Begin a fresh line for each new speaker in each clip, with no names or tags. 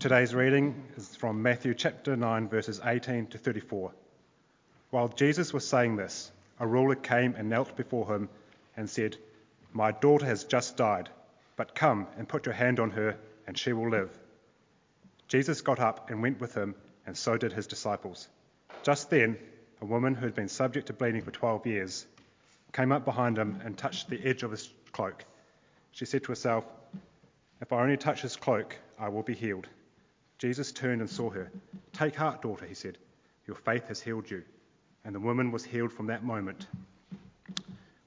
Today's reading is from Matthew chapter 9, verses 18 to 34. While Jesus was saying this, a ruler came and knelt before him and said, My daughter has just died, but come and put your hand on her, and she will live. Jesus got up and went with him, and so did his disciples. Just then, a woman who had been subject to bleeding for 12 years came up behind him and touched the edge of his cloak. She said to herself, If I only touch his cloak, I will be healed. Jesus turned and saw her. Take heart, daughter, he said. Your faith has healed you. And the woman was healed from that moment.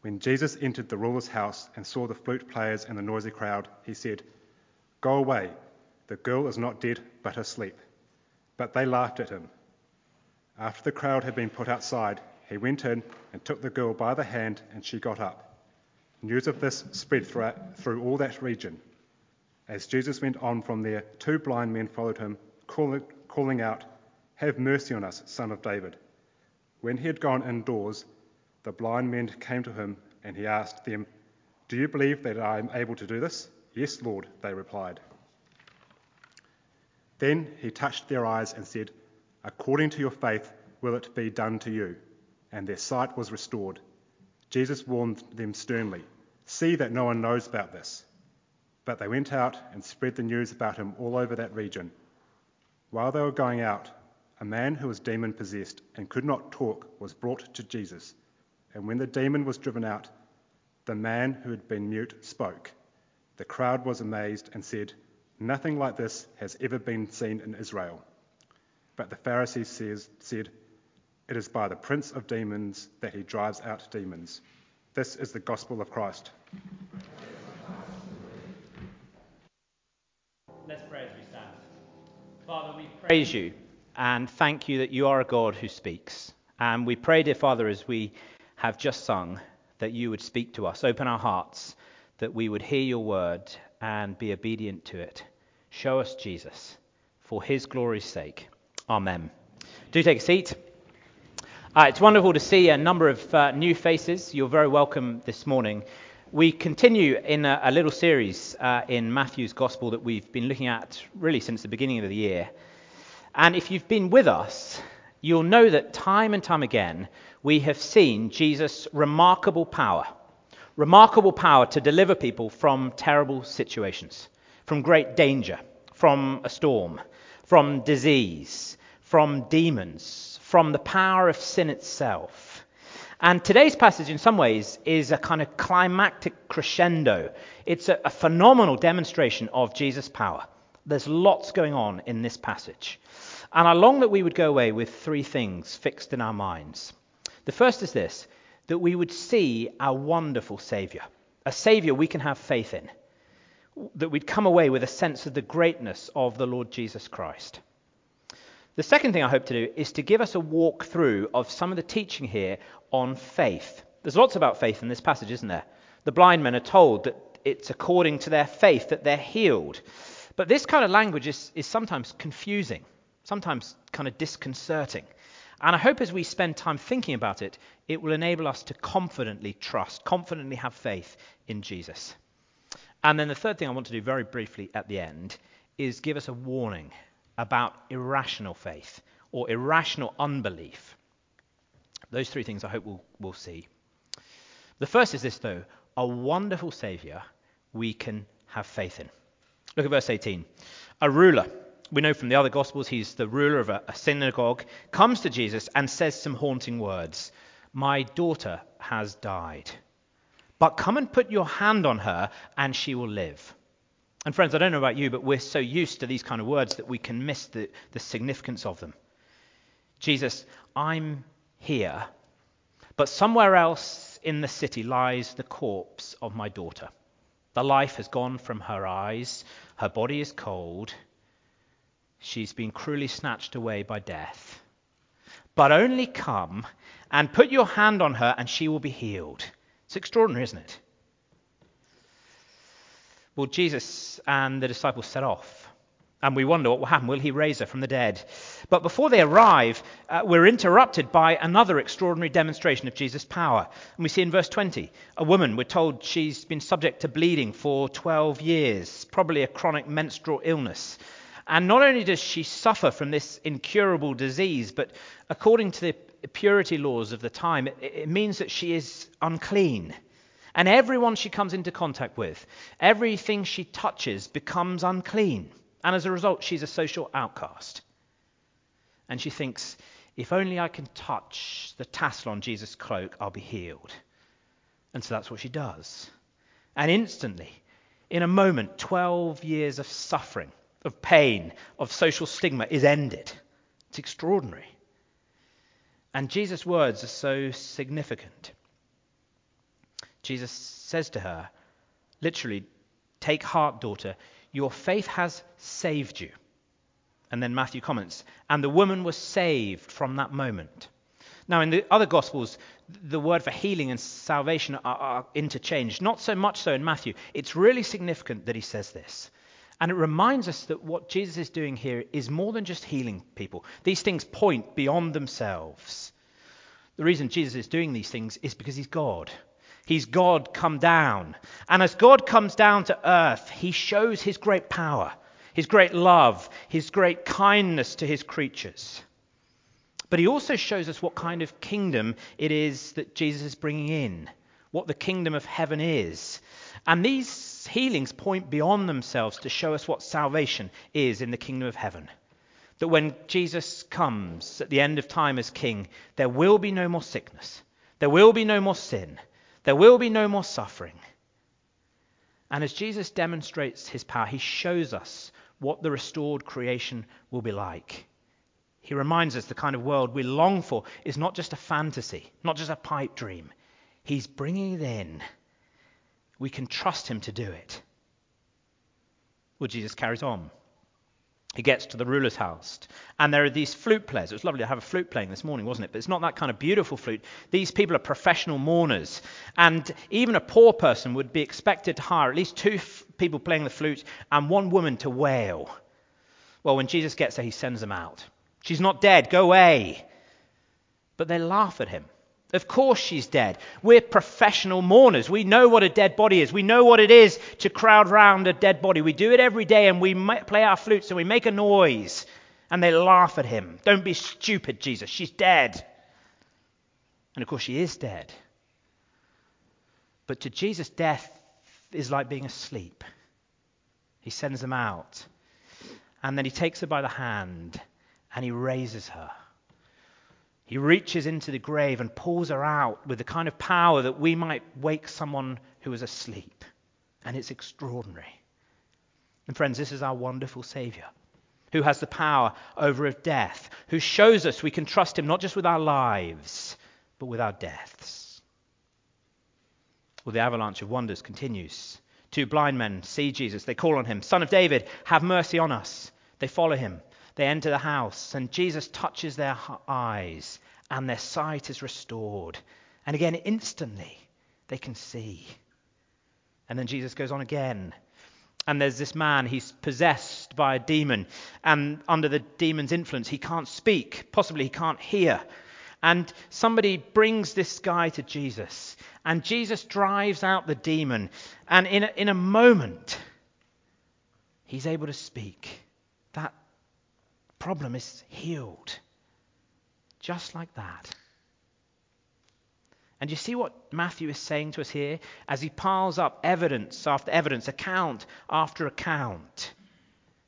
When Jesus entered the ruler's house and saw the flute players and the noisy crowd, he said, Go away. The girl is not dead, but asleep. But they laughed at him. After the crowd had been put outside, he went in and took the girl by the hand, and she got up. News of this spread through all that region. As Jesus went on from there, two blind men followed him, calling out, Have mercy on us, son of David. When he had gone indoors, the blind men came to him, and he asked them, Do you believe that I am able to do this? Yes, Lord, they replied. Then he touched their eyes and said, According to your faith will it be done to you. And their sight was restored. Jesus warned them sternly, See that no one knows about this. But they went out and spread the news about him all over that region. While they were going out, a man who was demon possessed and could not talk was brought to Jesus. And when the demon was driven out, the man who had been mute spoke. The crowd was amazed and said, Nothing like this has ever been seen in Israel. But the Pharisees says, said, It is by the prince of demons that he drives out demons. This is the gospel of Christ.
Father, we praise you and thank you that you are a God who speaks. And we pray, dear Father, as we have just sung, that you would speak to us, open our hearts, that we would hear your word and be obedient to it. Show us Jesus for his glory's sake. Amen. Do take a seat. Uh, it's wonderful to see a number of uh, new faces. You're very welcome this morning. We continue in a, a little series uh, in Matthew's Gospel that we've been looking at really since the beginning of the year. And if you've been with us, you'll know that time and time again we have seen Jesus' remarkable power. Remarkable power to deliver people from terrible situations, from great danger, from a storm, from disease, from demons, from the power of sin itself. And today's passage, in some ways, is a kind of climactic crescendo. It's a, a phenomenal demonstration of Jesus' power. There's lots going on in this passage. And I long that we would go away with three things fixed in our minds. The first is this that we would see our wonderful Saviour, a Saviour we can have faith in, that we'd come away with a sense of the greatness of the Lord Jesus Christ. The second thing I hope to do is to give us a walk through of some of the teaching here on faith. There's lots about faith in this passage, isn't there? The blind men are told that it's according to their faith that they're healed. But this kind of language is, is sometimes confusing, sometimes kind of disconcerting. And I hope as we spend time thinking about it, it will enable us to confidently trust, confidently have faith in Jesus. And then the third thing I want to do very briefly at the end is give us a warning about irrational faith or irrational unbelief. Those three things I hope we'll, we'll see. The first is this, though a wonderful Saviour we can have faith in. Look at verse 18. A ruler, we know from the other Gospels, he's the ruler of a, a synagogue, comes to Jesus and says some haunting words My daughter has died. But come and put your hand on her, and she will live. And friends, I don't know about you, but we're so used to these kind of words that we can miss the, the significance of them. Jesus, I'm here, but somewhere else in the city lies the corpse of my daughter. The life has gone from her eyes, her body is cold, she's been cruelly snatched away by death. But only come and put your hand on her, and she will be healed. It's extraordinary, isn't it? Well, Jesus and the disciples set off. And we wonder what will happen. Will he raise her from the dead? But before they arrive, uh, we're interrupted by another extraordinary demonstration of Jesus' power. And we see in verse 20 a woman, we're told she's been subject to bleeding for 12 years, probably a chronic menstrual illness. And not only does she suffer from this incurable disease, but according to the purity laws of the time, it, it means that she is unclean. And everyone she comes into contact with, everything she touches becomes unclean. And as a result, she's a social outcast. And she thinks, if only I can touch the tassel on Jesus' cloak, I'll be healed. And so that's what she does. And instantly, in a moment, 12 years of suffering, of pain, of social stigma is ended. It's extraordinary. And Jesus' words are so significant. Jesus says to her, literally, Take heart, daughter, your faith has saved you. And then Matthew comments, And the woman was saved from that moment. Now, in the other Gospels, the word for healing and salvation are, are, interchanged. Not so much so in Matthew. It's really significant that he says this. And it reminds us that what Jesus is doing here is more than just healing people. These things point beyond themselves. The reason Jesus is doing these things is because he's God. He's God come down. And as God comes down to earth, he shows his great power, his great love, his great kindness to his creatures. But he also shows us what kind of kingdom it is that Jesus is bringing in, what the kingdom of heaven is. And these healings point beyond themselves to show us what salvation is in the kingdom of heaven. That when Jesus comes at the end of time as king, there will be no more sickness, there will be no more sin. There will be no more suffering. And as Jesus demonstrates his power, he shows us what the restored creation will be like. He reminds us the kind of world we long for is not just a fantasy, not just a pipe dream. He's bringing it in. We can trust him to do it. Well, Jesus carries on. He gets to the ruler's house, and there are these flute players. It was lovely to have a flute playing this morning, wasn't it? But it's not that kind of beautiful flute. These people are professional mourners, and even a poor person would be expected to hire at least two f- people playing the flute and one woman to wail. Well, when Jesus gets there, he sends them out. She's not dead, go away. But they laugh at him. Of course she's dead. We're professional mourners. We know what a dead body is. We know what it is to crowd round a dead body. We do it every day and we play our flutes and we make a noise. And they laugh at him. Don't be stupid, Jesus. She's dead. And of course she is dead. But to Jesus, death is like being asleep. He sends them out. And then he takes her by the hand and he raises her. He reaches into the grave and pulls her out with the kind of power that we might wake someone who is asleep. And it's extraordinary. And friends, this is our wonderful Savior who has the power over death, who shows us we can trust him not just with our lives, but with our deaths. Well, the avalanche of wonders continues. Two blind men see Jesus. They call on him, Son of David, have mercy on us. They follow him. They enter the house, and Jesus touches their eyes, and their sight is restored. And again, instantly, they can see. And then Jesus goes on again. And there's this man, he's possessed by a demon. And under the demon's influence, he can't speak. Possibly he can't hear. And somebody brings this guy to Jesus. And Jesus drives out the demon. And in a, in a moment, he's able to speak. That problem is healed. Just like that. And you see what Matthew is saying to us here as he piles up evidence after evidence, account after account.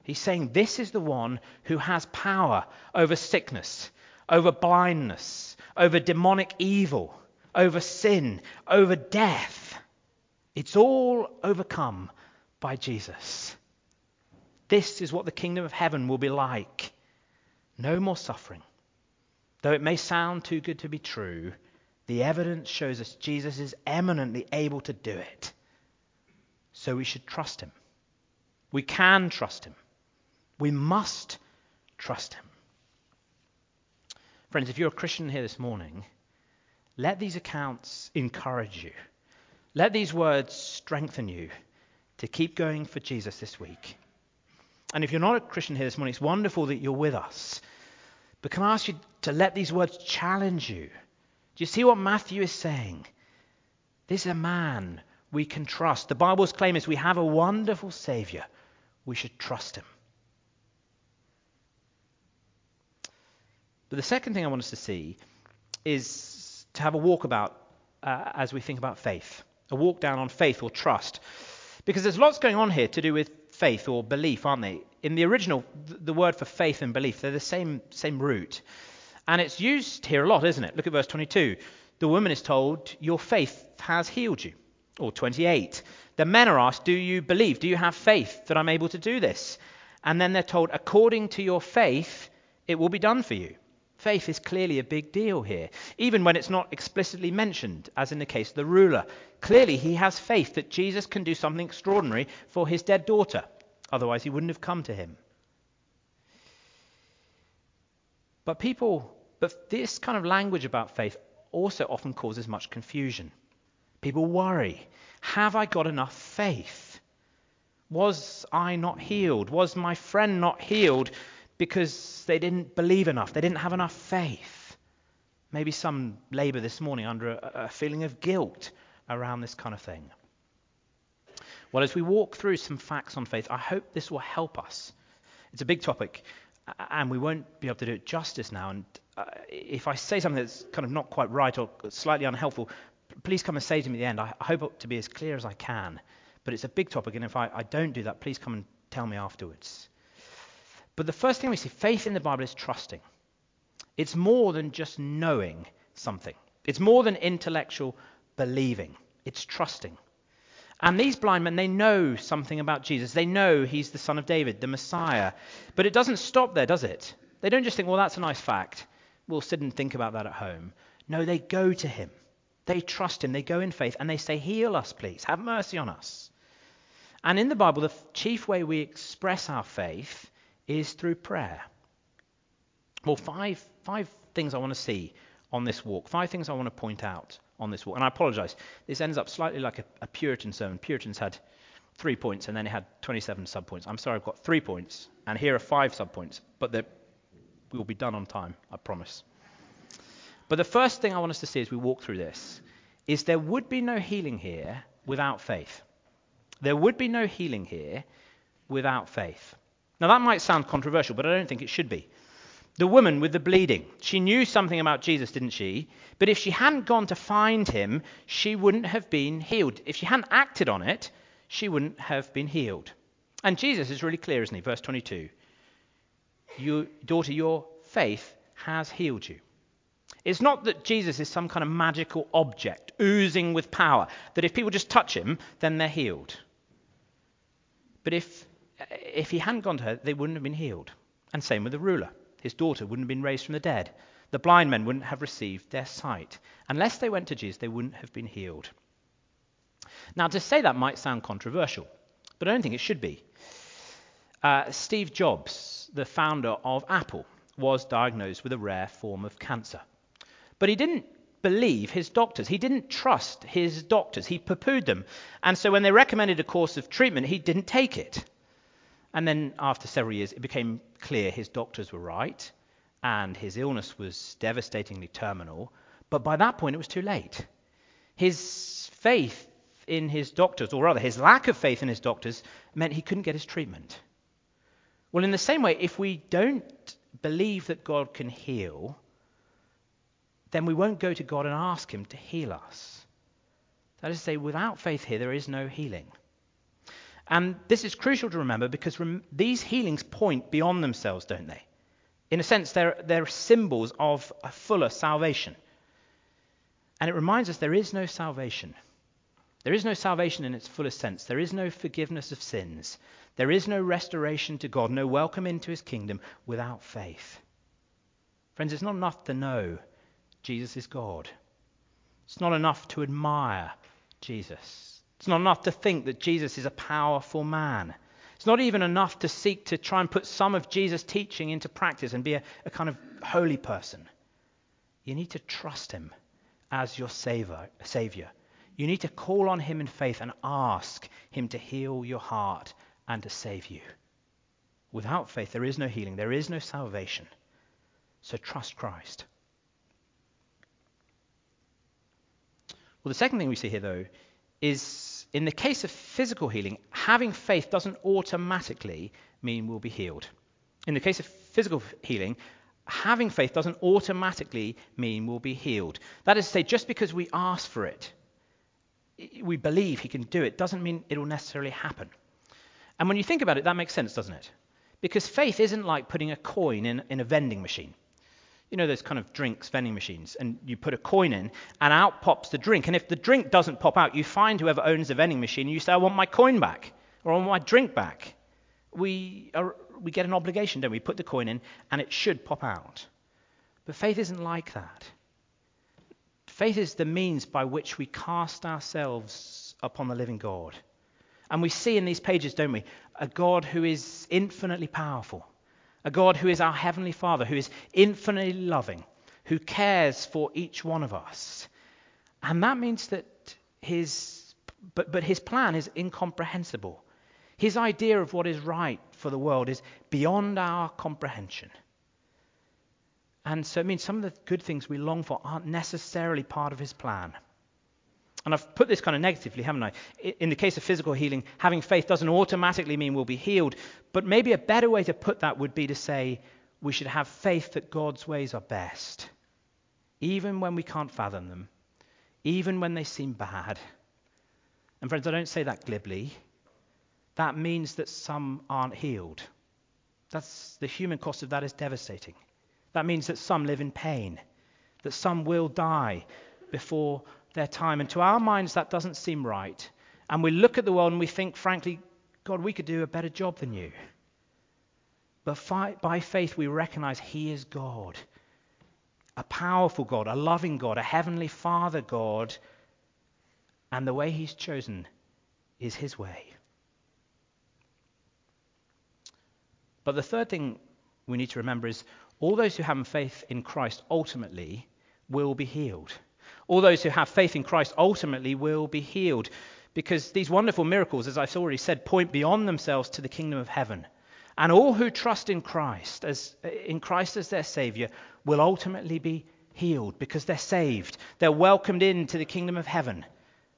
He's saying this is the one who has power over sickness, over blindness, over demonic evil, over sin, over death. It's all overcome by Jesus. This is what the kingdom of heaven will be like. No more suffering. Though it may sound too good to be true, the evidence shows us Jesus is eminently able to do it. So we should trust him. We can trust him. We must trust him. Friends, if you're a Christian here this morning, let these accounts encourage you. Let these words strengthen you to keep going for Jesus this week. And if you're not a Christian here this morning, it's wonderful that you're with us. But can I ask you to let these words challenge you? Do you see what Matthew is saying? This is a man we can trust. The Bible's claim is we have a wonderful Savior. We should trust him. But the second thing I want us to see is to have a walkabout uh, as we think about faith, a walk down on faith or trust. Because there's lots going on here to do with faith or belief, aren't they? In the original, the word for faith and belief, they're the same, same root. And it's used here a lot, isn't it? Look at verse 22. The woman is told, Your faith has healed you. Or 28. The men are asked, Do you believe? Do you have faith that I'm able to do this? And then they're told, According to your faith, it will be done for you. Faith is clearly a big deal here, even when it's not explicitly mentioned, as in the case of the ruler. Clearly, he has faith that Jesus can do something extraordinary for his dead daughter. Otherwise, he wouldn't have come to him. But people, but this kind of language about faith also often causes much confusion. People worry Have I got enough faith? Was I not healed? Was my friend not healed because they didn't believe enough? They didn't have enough faith? Maybe some labour this morning under a, a feeling of guilt around this kind of thing. Well, as we walk through some facts on faith, I hope this will help us. It's a big topic, and we won't be able to do it justice now. And uh, if I say something that's kind of not quite right or slightly unhelpful, please come and say to me at the end. I hope to be as clear as I can. But it's a big topic, and if I, I don't do that, please come and tell me afterwards. But the first thing we see faith in the Bible is trusting. It's more than just knowing something, it's more than intellectual believing, it's trusting. And these blind men, they know something about Jesus. They know he's the son of David, the Messiah. But it doesn't stop there, does it? They don't just think, well, that's a nice fact. We'll sit and think about that at home. No, they go to him. They trust him. They go in faith and they say, Heal us, please. Have mercy on us. And in the Bible, the chief way we express our faith is through prayer. Well, five, five things I want to see on this walk, five things I want to point out on this walk. And I apologize. This ends up slightly like a, a Puritan sermon. Puritans had three points and then it had 27 subpoints. I'm sorry, I've got three points, and here are five subpoints, but we will be done on time, I promise. But the first thing I want us to see as we walk through this is there would be no healing here without faith. There would be no healing here without faith. Now, that might sound controversial, but I don't think it should be. The woman with the bleeding, she knew something about Jesus, didn't she? But if she hadn't gone to find him, she wouldn't have been healed. If she hadn't acted on it, she wouldn't have been healed. And Jesus is really clear, isn't he? Verse 22 you, Daughter, your faith has healed you. It's not that Jesus is some kind of magical object oozing with power, that if people just touch him, then they're healed. But if, if he hadn't gone to her, they wouldn't have been healed. And same with the ruler. His daughter wouldn't have been raised from the dead. The blind men wouldn't have received their sight. Unless they went to Jesus, they wouldn't have been healed. Now, to say that might sound controversial, but I don't think it should be. Uh, Steve Jobs, the founder of Apple, was diagnosed with a rare form of cancer. But he didn't believe his doctors. He didn't trust his doctors. He poo pooed them. And so when they recommended a course of treatment, he didn't take it. And then after several years, it became clear his doctors were right and his illness was devastatingly terminal. But by that point, it was too late. His faith in his doctors, or rather, his lack of faith in his doctors, meant he couldn't get his treatment. Well, in the same way, if we don't believe that God can heal, then we won't go to God and ask Him to heal us. That is to say, without faith here, there is no healing. And this is crucial to remember because rem- these healings point beyond themselves, don't they? In a sense, they're, they're symbols of a fuller salvation. And it reminds us there is no salvation. There is no salvation in its fullest sense. There is no forgiveness of sins. There is no restoration to God, no welcome into his kingdom without faith. Friends, it's not enough to know Jesus is God. It's not enough to admire Jesus. It's not enough to think that Jesus is a powerful man. It's not even enough to seek to try and put some of Jesus' teaching into practice and be a, a kind of holy person. You need to trust him as your savior, savior. You need to call on him in faith and ask him to heal your heart and to save you. Without faith, there is no healing, there is no salvation. So trust Christ. Well, the second thing we see here, though, is in the case of physical healing, having faith doesn't automatically mean we'll be healed. In the case of physical healing, having faith doesn't automatically mean we'll be healed. That is to say, just because we ask for it, we believe He can do it, doesn't mean it will necessarily happen. And when you think about it, that makes sense, doesn't it? Because faith isn't like putting a coin in, in a vending machine. You know those kind of drinks vending machines, and you put a coin in, and out pops the drink. And if the drink doesn't pop out, you find whoever owns the vending machine, and you say, I want my coin back, or I want my drink back. We, are, we get an obligation, don't we? Put the coin in, and it should pop out. But faith isn't like that. Faith is the means by which we cast ourselves upon the living God. And we see in these pages, don't we, a God who is infinitely powerful, a God who is our Heavenly Father, who is infinitely loving, who cares for each one of us. And that means that his, but, but his plan is incomprehensible. His idea of what is right for the world is beyond our comprehension. And so it means some of the good things we long for aren't necessarily part of his plan. And I've put this kind of negatively, haven't I? In the case of physical healing, having faith doesn't automatically mean we'll be healed. But maybe a better way to put that would be to say we should have faith that God's ways are best, even when we can't fathom them, even when they seem bad. And friends, I don't say that glibly. That means that some aren't healed. That's the human cost of that is devastating. That means that some live in pain, that some will die before their time. And to our minds, that doesn't seem right. And we look at the world and we think, frankly, God, we could do a better job than you. But by faith, we recognize He is God, a powerful God, a loving God, a heavenly Father God, and the way He's chosen is His way. But the third thing we need to remember is all those who have faith in Christ ultimately will be healed. All those who have faith in Christ ultimately will be healed because these wonderful miracles, as I've already said, point beyond themselves to the kingdom of heaven. And all who trust in Christ as in Christ as their savior will ultimately be healed because they're saved. They're welcomed into the kingdom of heaven.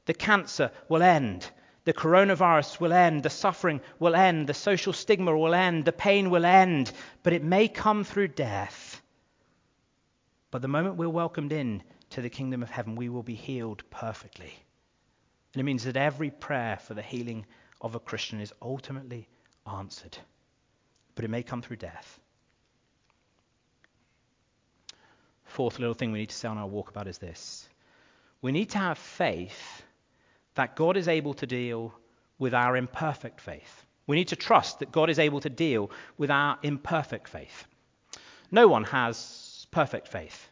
The cancer will end. The coronavirus will end. The suffering will end. The social stigma will end. The pain will end. But it may come through death. But the moment we're welcomed in to the kingdom of heaven, we will be healed perfectly. And it means that every prayer for the healing of a Christian is ultimately answered. But it may come through death. Fourth little thing we need to say on our walkabout is this we need to have faith that God is able to deal with our imperfect faith. We need to trust that God is able to deal with our imperfect faith. No one has perfect faith.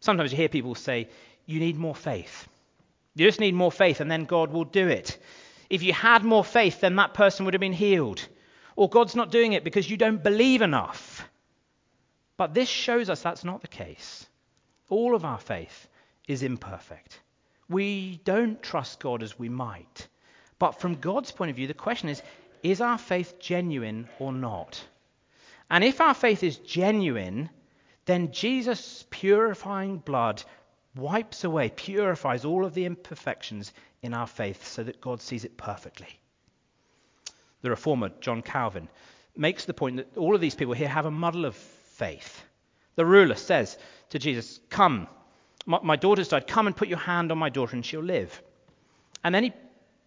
Sometimes you hear people say, you need more faith. You just need more faith, and then God will do it. If you had more faith, then that person would have been healed. Or God's not doing it because you don't believe enough. But this shows us that's not the case. All of our faith is imperfect. We don't trust God as we might. But from God's point of view, the question is is our faith genuine or not? And if our faith is genuine, then Jesus' purifying blood wipes away, purifies all of the imperfections in our faith so that God sees it perfectly. The reformer, John Calvin, makes the point that all of these people here have a muddle of faith. The ruler says to Jesus, Come, my, daughter's died. Come and put your hand on my daughter and she'll live. And then he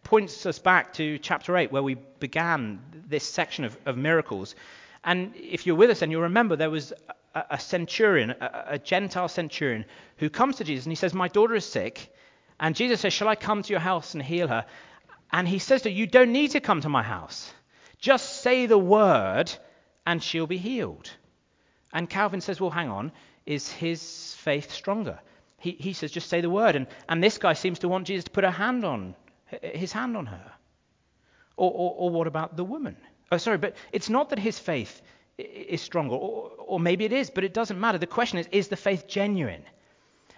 points us back to chapter 8, where we began this section of, of miracles. And if you're with us, and you'll remember there was a, centurion, a, a Gentile centurion, who comes to Jesus and he says, My daughter is sick. And Jesus says, Shall I come to your house and heal her? And he says to her, You don't need to come to my house. Just say the word and she'll be healed. And Calvin says, Well, hang on. Is his faith stronger? He, he says, Just say the word. And, and this guy seems to want Jesus to put a hand on, his hand on her. Or, or, or what about the woman? Oh, sorry, but it's not that his faith is stronger, or, or maybe it is, but it doesn't matter. The question is, is the faith genuine?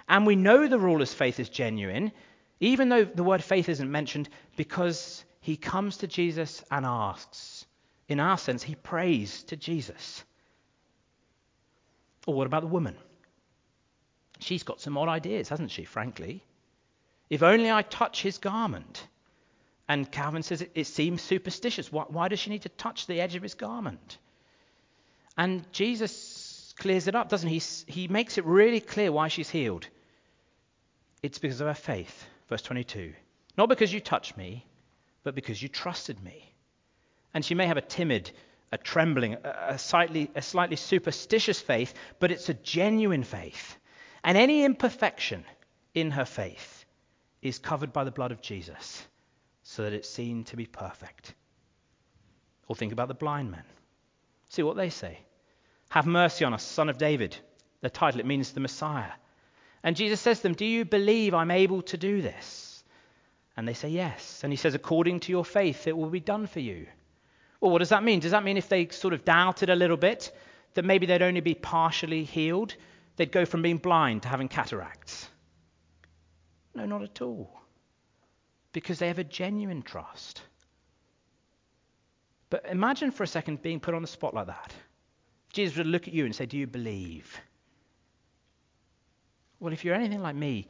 And we know the ruler's faith is genuine, even though the word faith isn't mentioned, because he comes to Jesus and asks. In our sense, he prays to Jesus. Or what about the woman? She's got some odd ideas, hasn't she, frankly? If only I touch his garment. And Calvin says it, it seems superstitious. Why, why does she need to touch the edge of his garment? And Jesus clears it up, doesn't he? He makes it really clear why she's healed. It's because of her faith. Verse 22. Not because you touched me, but because you trusted me. And she may have a timid, a trembling, a slightly, a slightly superstitious faith, but it's a genuine faith. And any imperfection in her faith is covered by the blood of Jesus so that it's seen to be perfect. Or think about the blind men. See what they say. Have mercy on us, son of David. The title, it means the Messiah. And Jesus says to them, Do you believe I'm able to do this? And they say, Yes. And he says, According to your faith, it will be done for you. Well, what does that mean? Does that mean if they sort of doubted a little bit, that maybe they'd only be partially healed? They'd go from being blind to having cataracts? No, not at all because they have a genuine trust. But imagine for a second being put on the spot like that. Jesus would look at you and say, Do you believe? Well, if you're anything like me,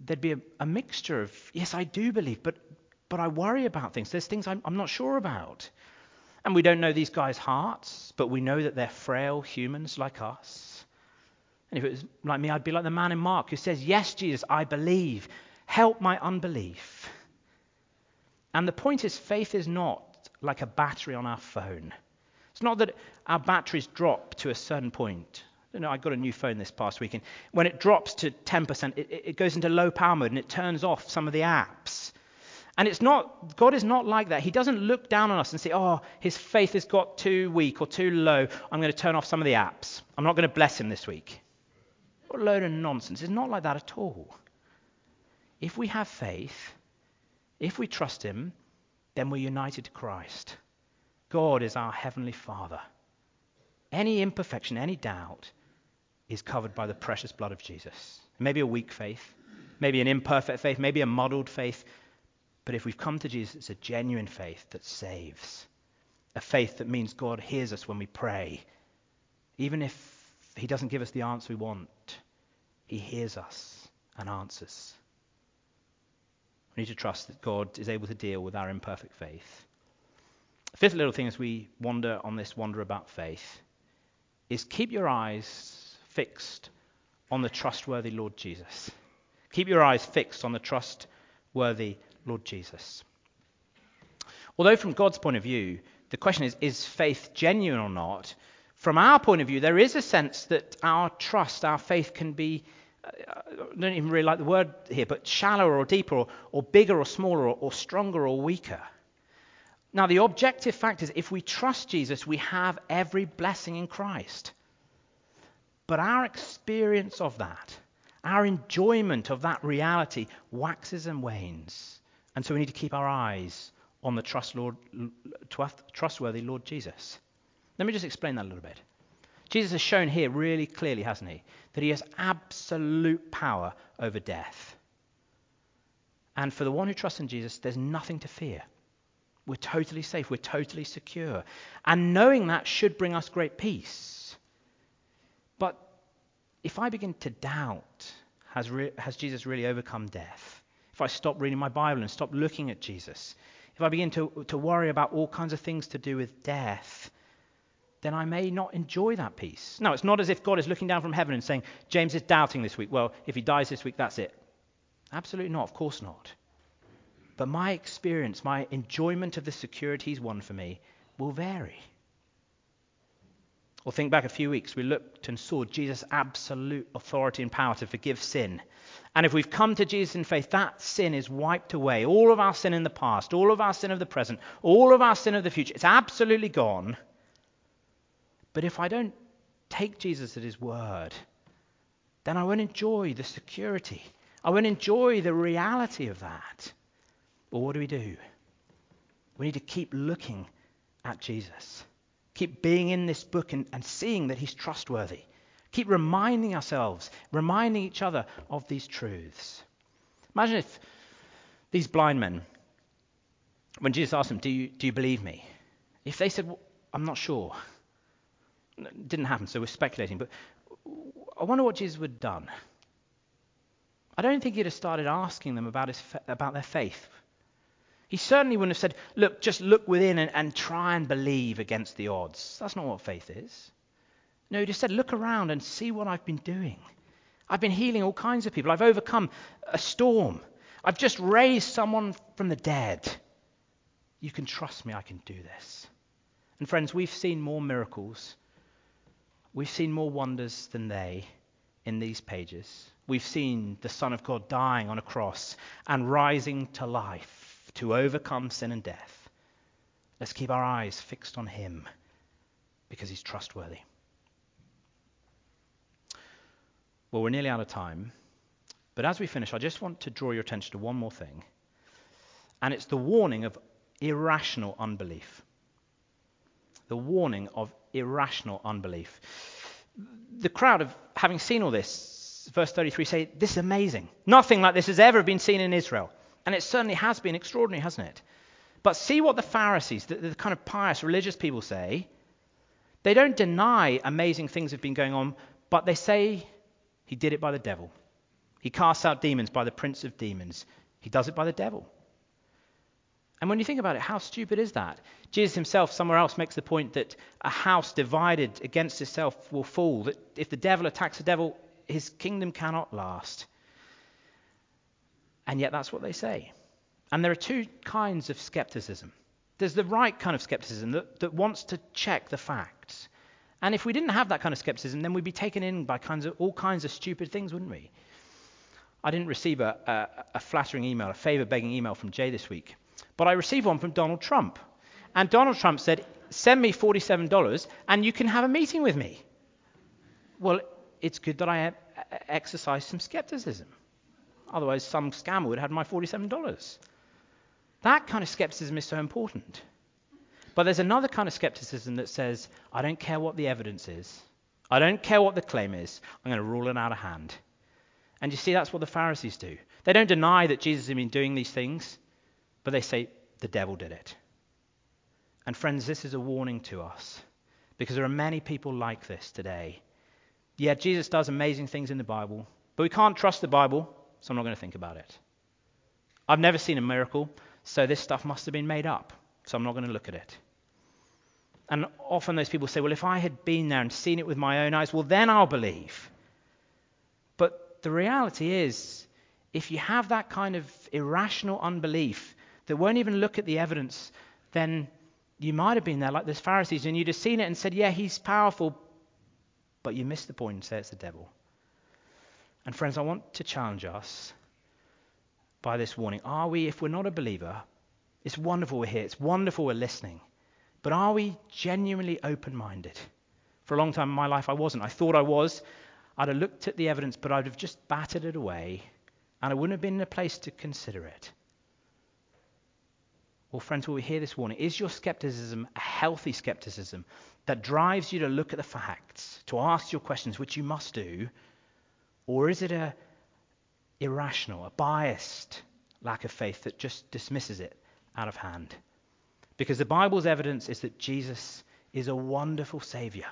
there'd be a, a mixture of, Yes, I do believe, but, but I worry about things. There's things I'm, I'm not sure about. And we don't know these guys' hearts, but we know that they're frail humans like us. And if it was like me, I'd be like the man in Mark who says, Yes, Jesus, I believe. Help my unbelief. And the point is, faith is not like a battery on our phone. It's not that our batteries drop to a certain point. You know, I got a new phone this past week, and when it drops to 10%, it, it goes into low power mode and it turns off some of the apps. And it's not, God is not like that. He doesn't look down on us and say, oh, his faith has got too weak or too low. I'm going to turn off some of the apps. I'm not going to bless him this week. What a load of nonsense. It's not like that at all. If we have faith, if we trust Him, then we're united to Christ. God is our Heavenly Father. Any imperfection, any doubt is covered by the precious blood of Jesus. Maybe a weak faith, maybe an imperfect faith, maybe a muddled faith. But if we've come to Jesus, it's a genuine faith that saves. A faith that means God hears us when we pray. Even if He doesn't give us the answer we want, He hears us and answers. We need to trust that God is able to deal with our imperfect faith. fifth little thing as we wander on this wander about faith is keep your eyes fixed on the trustworthy Lord Jesus. Keep your eyes fixed on the trustworthy Lord Jesus. Although, from God's point of view, the question is is faith genuine or not? From our point of view, there is a sense that our trust, our faith can be I don't even really like the word here, but shallower or deeper or, or bigger or smaller or, or stronger or weaker. Now, the objective fact is if we trust Jesus, we have every blessing in Christ. But our experience of that, our enjoyment of that reality waxes and wanes. And so we need to keep our eyes on the trust Lord, trustworthy Lord Jesus. Let me just explain that a little bit. Jesus has shown here really clearly, hasn't he, that he has absolute power over death. And for the one who trusts in Jesus, there's nothing to fear. We're totally safe. We're totally secure. And knowing that should bring us great peace. But if I begin to doubt, has, re- has Jesus really overcome death? If I stop reading my Bible and stop looking at Jesus, if I begin to, to worry about all kinds of things to do with death, then I may not enjoy that peace. No, it's not as if God is looking down from heaven and saying, James is doubting this week. Well, if he dies this week, that's it. Absolutely not. Of course not. But my experience, my enjoyment of the security he's won for me will vary. Or think back a few weeks, we looked and saw Jesus' absolute authority and power to forgive sin. And if we've come to Jesus in faith, that sin is wiped away. All of our sin in the past, all of our sin of the present, all of our sin of the future, it's absolutely gone. But if I don't take Jesus at his word, then I won't enjoy the security. I won't enjoy the reality of that. But what do we do? We need to keep looking at Jesus. Keep being in this book and, and seeing that he's trustworthy. Keep reminding ourselves, reminding each other of these truths. Imagine if these blind men, when Jesus asked them, Do you, do you believe me? If they said, well, I'm not sure, didn't happen, so we're speculating. But I wonder what Jesus would have done. I don't think he'd have started asking them about, his, about their faith. He certainly wouldn't have said, Look, just look within and, and try and believe against the odds. That's not what faith is. No, he just said, Look around and see what I've been doing. I've been healing all kinds of people. I've overcome a storm. I've just raised someone from the dead. You can trust me, I can do this. And friends, we've seen more miracles. We've seen more wonders than they in these pages. We've seen the Son of God dying on a cross and rising to life to overcome sin and death. Let's keep our eyes fixed on him because he's trustworthy. Well, we're nearly out of time. But as we finish, I just want to draw your attention to one more thing. And it's the warning of irrational unbelief. The warning of irrational unbelief. The crowd, of having seen all this, verse 33 say, This is amazing. Nothing like this has ever been seen in Israel. And it certainly has been extraordinary, hasn't it? But see what the Pharisees, the, the kind of pious religious people say. They don't deny amazing things have been going on, but they say he did it by the devil. He casts out demons by the prince of demons. He does it by the devil. And when you think about it, how stupid is that? Jesus himself, somewhere else, makes the point that a house divided against itself will fall. That if the devil attacks the devil, his kingdom cannot last. And yet, that's what they say. And there are two kinds of skepticism. There's the right kind of skepticism that, that wants to check the facts. And if we didn't have that kind of skepticism, then we'd be taken in by kinds of, all kinds of stupid things, wouldn't we? I didn't receive a, a, a flattering email, a favor begging email from Jay this week, but I received one from Donald Trump. And Donald Trump said, Send me $47 and you can have a meeting with me. Well, it's good that I uh, exercise some skepticism. Otherwise, some scammer would have had my $47. That kind of skepticism is so important. But there's another kind of skepticism that says, I don't care what the evidence is. I don't care what the claim is. I'm going to rule it out of hand. And you see, that's what the Pharisees do. They don't deny that Jesus has been doing these things, but they say, the devil did it. And friends, this is a warning to us because there are many people like this today. Yeah, Jesus does amazing things in the Bible, but we can't trust the Bible, so I'm not going to think about it. I've never seen a miracle, so this stuff must have been made up, so I'm not going to look at it. And often those people say, well, if I had been there and seen it with my own eyes, well, then I'll believe. But the reality is, if you have that kind of irrational unbelief that won't even look at the evidence, then you might have been there like those Pharisees and you'd have seen it and said, yeah, he's powerful, but you missed the point and say it's the devil. And friends, I want to challenge us by this warning. Are we, if we're not a believer, it's wonderful we're here, it's wonderful we're listening. But are we genuinely open minded? For a long time in my life, I wasn't. I thought I was. I'd have looked at the evidence, but I'd have just battered it away, and I wouldn't have been in a place to consider it. Well, friends, will we hear this warning? Is your skepticism a healthy skepticism that drives you to look at the facts, to ask your questions, which you must do? Or is it a irrational, a biased lack of faith that just dismisses it out of hand? Because the Bible's evidence is that Jesus is a wonderful Savior,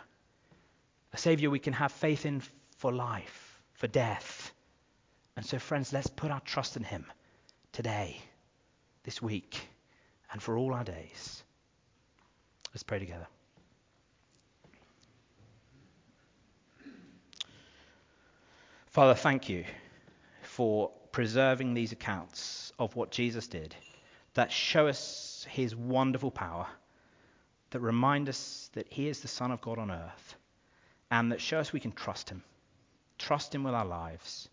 a Savior we can have faith in for life, for death. And so, friends, let's put our trust in Him today, this week, and for all our days. Let's pray together. Father, thank you for preserving these accounts of what Jesus did that show us his wonderful power, that remind us that he is the Son of God on earth, and that show us we can trust him. Trust him with our lives.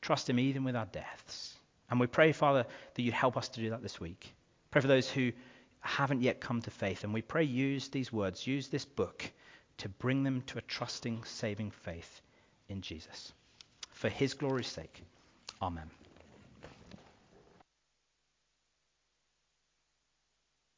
Trust him even with our deaths. And we pray, Father, that you'd help us to do that this week. Pray for those who haven't yet come to faith. And we pray, use these words, use this book to bring them to a trusting, saving faith in Jesus. For his glory's sake. Amen.